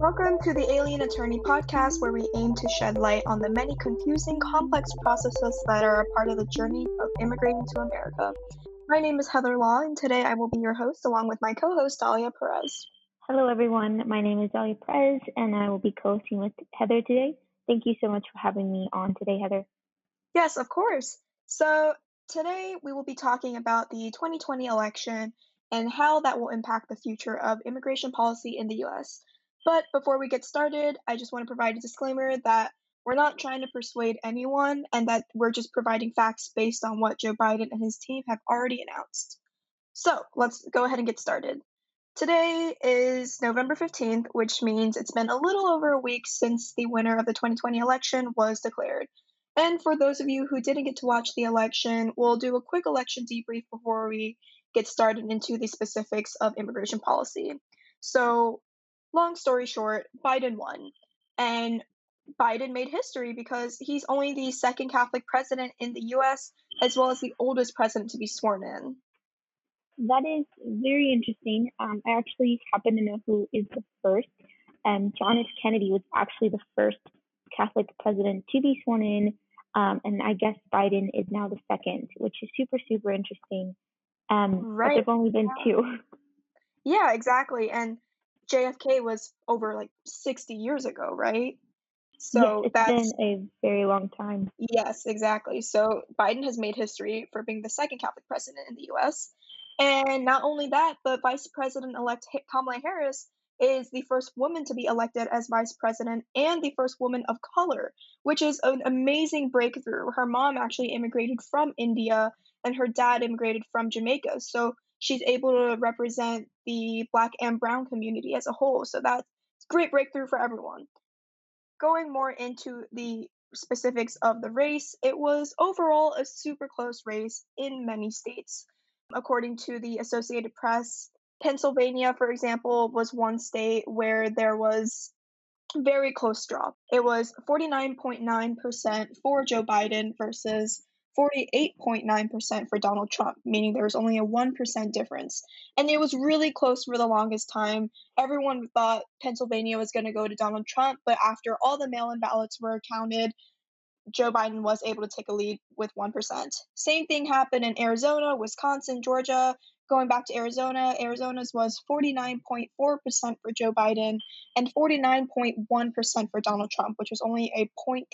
Welcome to the Alien Attorney podcast, where we aim to shed light on the many confusing, complex processes that are a part of the journey of immigrating to America. My name is Heather Law, and today I will be your host along with my co host, Dahlia Perez. Hello, everyone. My name is Dahlia Perez, and I will be co hosting with Heather today. Thank you so much for having me on today, Heather. Yes, of course. So, today we will be talking about the 2020 election and how that will impact the future of immigration policy in the US. But before we get started, I just want to provide a disclaimer that we're not trying to persuade anyone and that we're just providing facts based on what Joe Biden and his team have already announced. So let's go ahead and get started. Today is November 15th, which means it's been a little over a week since the winner of the 2020 election was declared. And for those of you who didn't get to watch the election, we'll do a quick election debrief before we get started into the specifics of immigration policy. So, long story short, Biden won. And Biden made history because he's only the second Catholic president in the US, as well as the oldest president to be sworn in. That is very interesting. Um, I actually happen to know who is the first. Um, John F. Kennedy was actually the first Catholic president to be sworn in. Um, and I guess Biden is now the second, which is super, super interesting. Um, right. But there've only been two. Yeah, exactly. And JFK was over like 60 years ago, right? So it's that's been a very long time. Yes, exactly. So Biden has made history for being the second Catholic president in the US. And not only that, but Vice President elect Kamala Harris is the first woman to be elected as vice president and the first woman of color, which is an amazing breakthrough. Her mom actually immigrated from India and her dad immigrated from Jamaica. So she's able to represent the black and brown community as a whole. So that's great breakthrough for everyone. Going more into the specifics of the race, it was overall a super close race in many states. According to the Associated Press, Pennsylvania, for example, was one state where there was very close draw. It was 49.9% for Joe Biden versus 48.9% for Donald Trump, meaning there was only a 1% difference. And it was really close for the longest time. Everyone thought Pennsylvania was going to go to Donald Trump, but after all the mail in ballots were counted, Joe Biden was able to take a lead with 1%. Same thing happened in Arizona, Wisconsin, Georgia. Going back to Arizona, Arizona's was 49.4% for Joe Biden and 49.1% for Donald Trump, which was only a 0.3%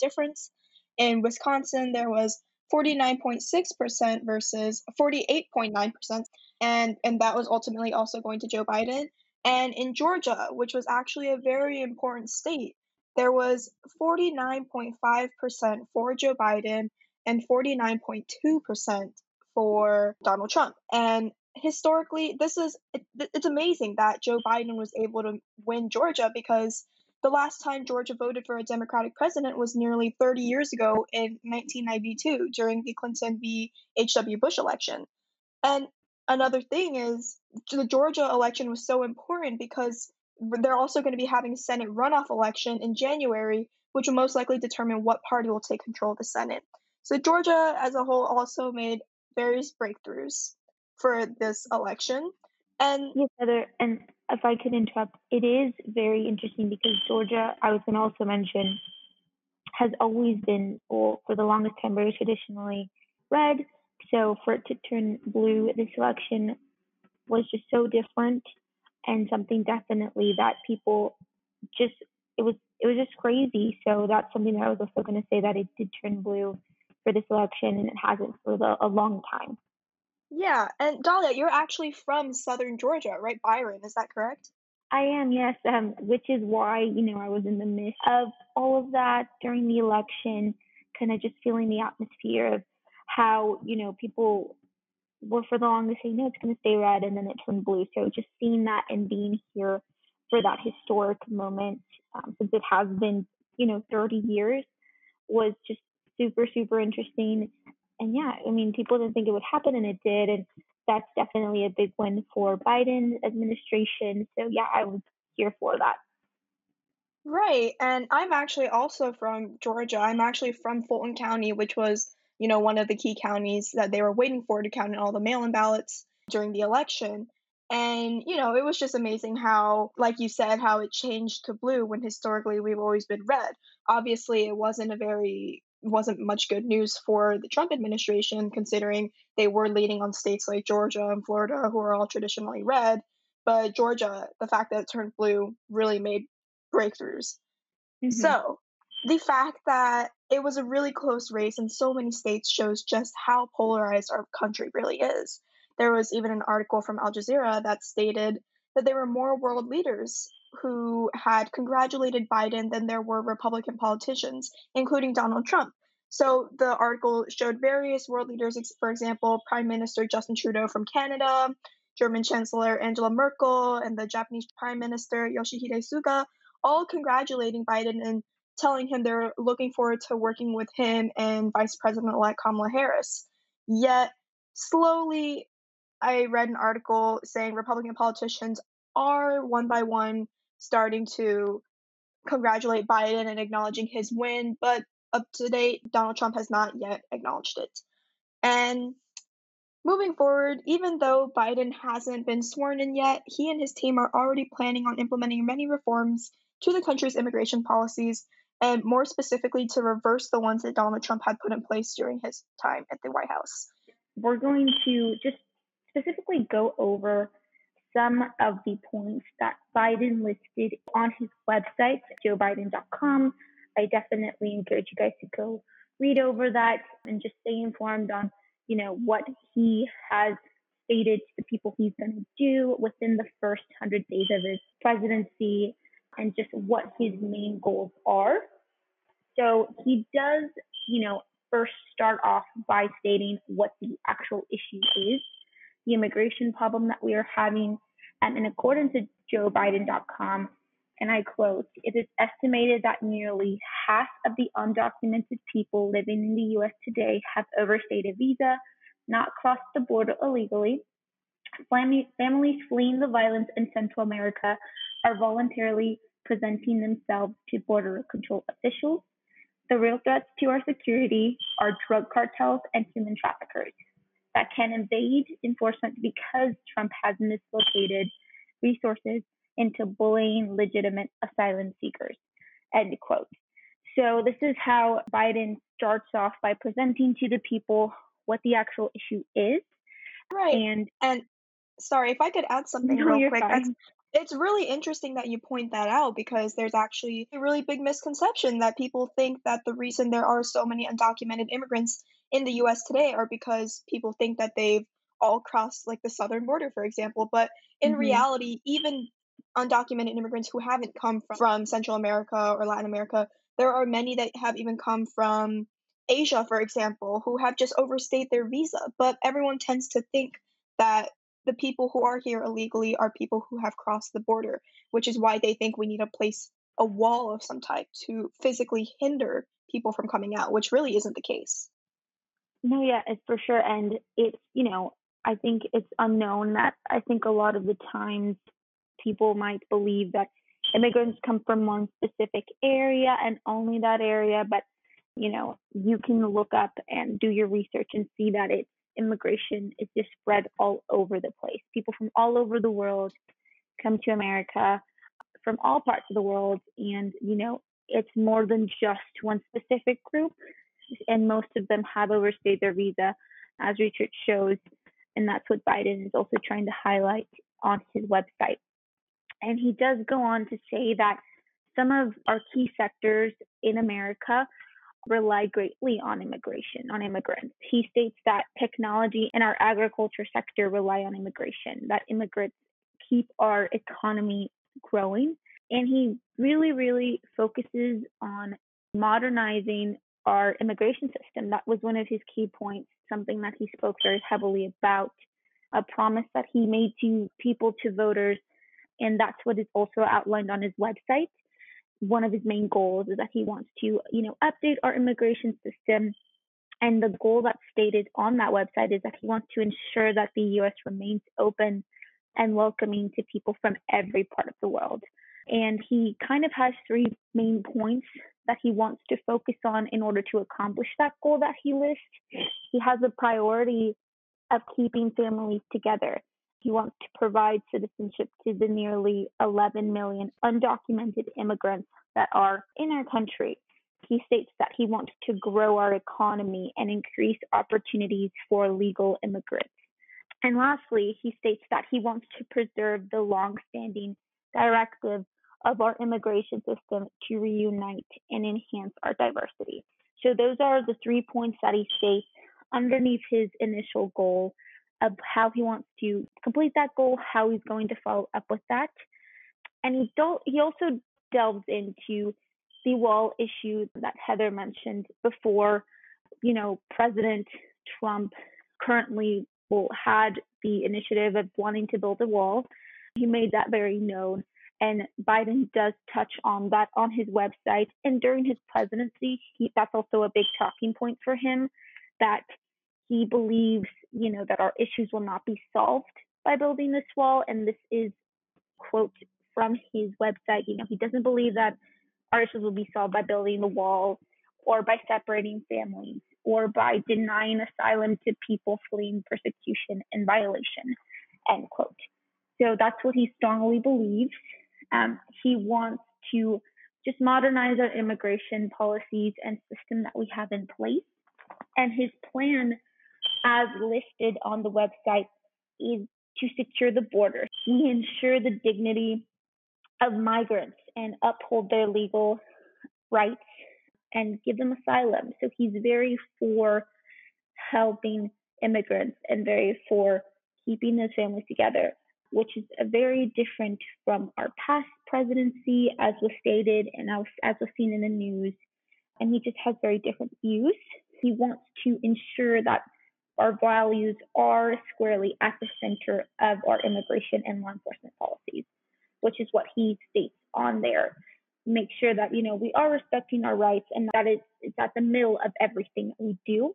difference. In Wisconsin, there was 49.6% versus 48.9%, and, and that was ultimately also going to Joe Biden. And in Georgia, which was actually a very important state, there was 49.5% for Joe Biden and 49.2% for Donald Trump. And historically, this is it, it's amazing that Joe Biden was able to win Georgia because the last time Georgia voted for a Democratic president was nearly 30 years ago in 1992 during the Clinton v. H.W. Bush election. And another thing is the Georgia election was so important because they're also going to be having a Senate runoff election in January, which will most likely determine what party will take control of the Senate. So Georgia as a whole also made various breakthroughs for this election. And yes, and if I could interrupt, it is very interesting because Georgia, I was going to also mention, has always been, well, for the longest time, very traditionally red. So for it to turn blue this election was just so different and something definitely that people just it was it was just crazy. So that's something that I was also going to say that it did turn blue for this election and it hasn't for the, a long time. Yeah, and Dahlia, you're actually from Southern Georgia, right? Byron, is that correct? I am, yes. Um, which is why you know I was in the midst of all of that during the election, kind of just feeling the atmosphere of how you know people were for the longest saying no, it's going to stay red, and then it turned blue. So just seeing that and being here for that historic moment, um, since it has been you know 30 years, was just super super interesting and yeah, I mean, people didn't think it would happen, and it did, and that's definitely a big win for Biden administration. So yeah, I was here for that. Right, and I'm actually also from Georgia. I'm actually from Fulton County, which was you know one of the key counties that they were waiting for to count in all the mail-in ballots during the election. And, you know, it was just amazing how, like you said, how it changed to blue when historically we've always been red. Obviously, it wasn't a very wasn't much good news for the Trump administration, considering they were leading on states like Georgia and Florida, who are all traditionally red. But Georgia, the fact that it turned blue really made breakthroughs. Mm-hmm. So the fact that it was a really close race in so many states shows just how polarized our country really is. There was even an article from Al Jazeera that stated that there were more world leaders who had congratulated Biden than there were Republican politicians, including Donald Trump. So the article showed various world leaders, for example, Prime Minister Justin Trudeau from Canada, German Chancellor Angela Merkel, and the Japanese Prime Minister Yoshihide Suga, all congratulating Biden and telling him they're looking forward to working with him and Vice President elect Kamala Harris. Yet, slowly, I read an article saying Republican politicians are one by one starting to congratulate Biden and acknowledging his win, but up to date, Donald Trump has not yet acknowledged it. And moving forward, even though Biden hasn't been sworn in yet, he and his team are already planning on implementing many reforms to the country's immigration policies, and more specifically to reverse the ones that Donald Trump had put in place during his time at the White House. We're going to just specifically go over some of the points that Biden listed on his website, joebiden.com. I definitely encourage you guys to go read over that and just stay informed on, you know, what he has stated to the people he's going to do within the first 100 days of his presidency and just what his main goals are. So he does, you know, first start off by stating what the actual issue is, the immigration problem that we are having. And in accordance to joebiden.com, and I quote, it is estimated that nearly half of the undocumented people living in the US today have overstayed a visa, not crossed the border illegally. Families fleeing the violence in Central America are voluntarily presenting themselves to border control officials. The real threats to our security are drug cartels and human traffickers that can evade enforcement because Trump has mislocated resources into bullying legitimate asylum seekers. End quote. So this is how Biden starts off by presenting to the people what the actual issue is. Right. And and sorry if I could add something no, real quick. It's really interesting that you point that out because there's actually a really big misconception that people think that the reason there are so many undocumented immigrants in the US today are because people think that they've all crossed like the southern border for example but in mm-hmm. reality even undocumented immigrants who haven't come from, from Central America or Latin America. There are many that have even come from Asia, for example, who have just overstayed their visa. But everyone tends to think that the people who are here illegally are people who have crossed the border, which is why they think we need to place a wall of some type to physically hinder people from coming out, which really isn't the case. No, yeah, it's for sure. And it's, you know, I think it's unknown that I think a lot of the times people might believe that immigrants come from one specific area and only that area, but you know, you can look up and do your research and see that it's immigration is just spread all over the place. People from all over the world come to America from all parts of the world and you know, it's more than just one specific group and most of them have overstayed their visa as research shows and that's what Biden is also trying to highlight on his website. And he does go on to say that some of our key sectors in America rely greatly on immigration, on immigrants. He states that technology and our agriculture sector rely on immigration, that immigrants keep our economy growing. And he really, really focuses on modernizing our immigration system. That was one of his key points, something that he spoke very heavily about, a promise that he made to people, to voters, and that's what is also outlined on his website. One of his main goals is that he wants to, you know, update our immigration system. And the goal that's stated on that website is that he wants to ensure that the US remains open and welcoming to people from every part of the world. And he kind of has three main points that he wants to focus on in order to accomplish that goal that he lists. He has a priority of keeping families together he wants to provide citizenship to the nearly 11 million undocumented immigrants that are in our country. He states that he wants to grow our economy and increase opportunities for legal immigrants. And lastly, he states that he wants to preserve the long-standing directive of our immigration system to reunite and enhance our diversity. So those are the three points that he states underneath his initial goal of how he wants to complete that goal, how he's going to follow up with that. And he, he also delves into the wall issue that Heather mentioned before. You know, President Trump currently well, had the initiative of wanting to build a wall. He made that very known. And Biden does touch on that on his website. And during his presidency, he, that's also a big talking point for him that he believes, you know, that our issues will not be solved by building this wall. And this is quote from his website. You know, he doesn't believe that our issues will be solved by building the wall or by separating families or by denying asylum to people fleeing persecution and violation, end quote. So that's what he strongly believes. Um, he wants to just modernize our immigration policies and system that we have in place. And his plan, as listed on the website, is to secure the border. We ensure the dignity of migrants and uphold their legal rights and give them asylum. So he's very for helping immigrants and very for keeping those families together, which is very different from our past presidency, as was stated and as was seen in the news. And he just has very different views. He wants to ensure that our values are squarely at the center of our immigration and law enforcement policies, which is what he states on there make sure that you know we are respecting our rights and that it's, it's at the middle of everything we do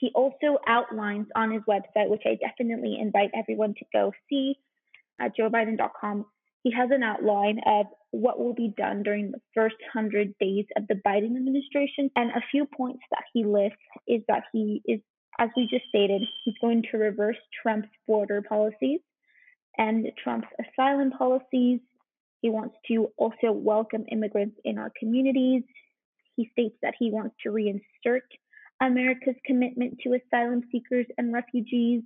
he also outlines on his website which i definitely invite everyone to go see at joebiden.com he has an outline of what will be done during the first 100 days of the biden administration and a few points that he lists is that he is as we just stated he's going to reverse trump's border policies and trump's asylum policies he wants to also welcome immigrants in our communities. He states that he wants to reinsert America's commitment to asylum seekers and refugees.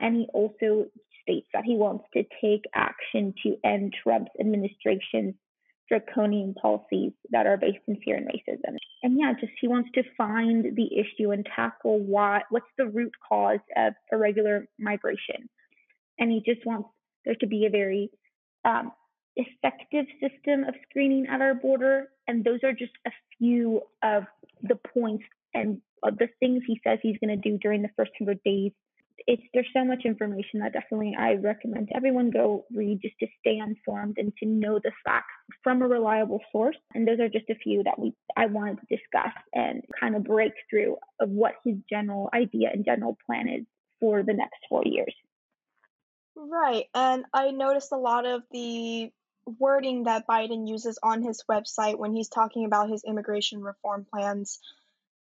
And he also states that he wants to take action to end Trump's administration's draconian policies that are based in fear and racism. And yeah, just he wants to find the issue and tackle why what's the root cause of irregular migration. And he just wants there to be a very um, effective system of screening at our border. And those are just a few of the points and the things he says he's going to do during the first 100 days. It's there's so much information that definitely I recommend everyone go read just to stay informed and to know the facts from a reliable source. And those are just a few that we I wanted to discuss and kind of break through of what his general idea and general plan is for the next four years. Right. And I noticed a lot of the wording that Biden uses on his website when he's talking about his immigration reform plans,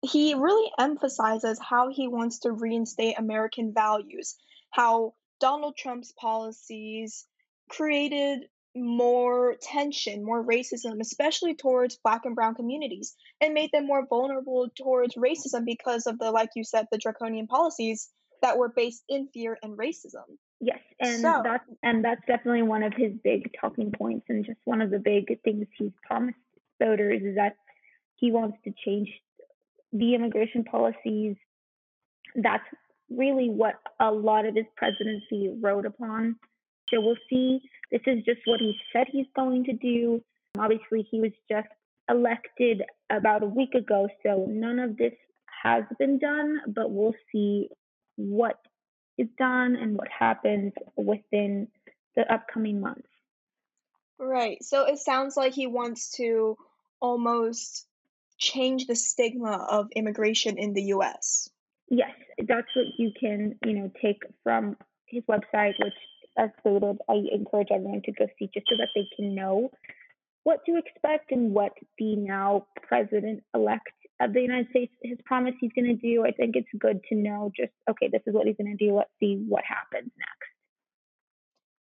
he really emphasizes how he wants to reinstate American values, how Donald Trump's policies created more tension, more racism, especially towards black and brown communities, and made them more vulnerable towards racism because of the, like you said, the draconian policies that were based in fear and racism. Yes, and so, that's and that's definitely one of his big talking points, and just one of the big things he's promised voters is that he wants to change the immigration policies. That's really what a lot of his presidency wrote upon. So we'll see. This is just what he said he's going to do. Obviously, he was just elected about a week ago, so none of this has been done, but we'll see what is done and what happens within the upcoming months. Right. So it sounds like he wants to almost change the stigma of immigration in the US. Yes, that's what you can, you know, take from his website, which as stated, I encourage everyone to go see just so that they can know what to expect and what the now president elect of the United States, his promise he's going to do. I think it's good to know just, okay, this is what he's going to do. Let's see what happens next.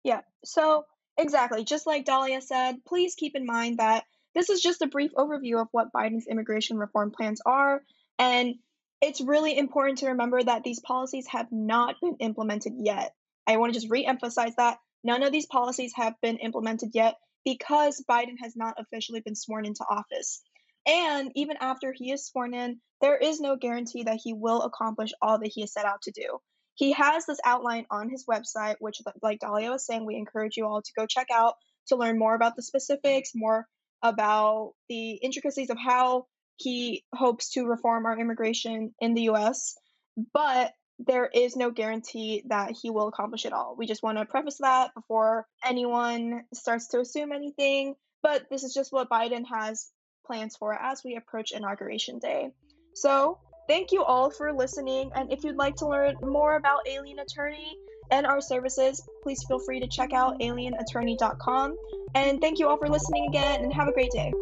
Yeah. So, exactly, just like Dahlia said, please keep in mind that this is just a brief overview of what Biden's immigration reform plans are. And it's really important to remember that these policies have not been implemented yet. I want to just reemphasize that none of these policies have been implemented yet because Biden has not officially been sworn into office. And even after he is sworn in, there is no guarantee that he will accomplish all that he has set out to do. He has this outline on his website, which, like Dahlia was saying, we encourage you all to go check out to learn more about the specifics, more about the intricacies of how he hopes to reform our immigration in the US. But there is no guarantee that he will accomplish it all. We just want to preface that before anyone starts to assume anything. But this is just what Biden has plans for as we approach Inauguration Day. So, thank you all for listening. And if you'd like to learn more about Alien Attorney and our services, please feel free to check out alienattorney.com. And thank you all for listening again and have a great day.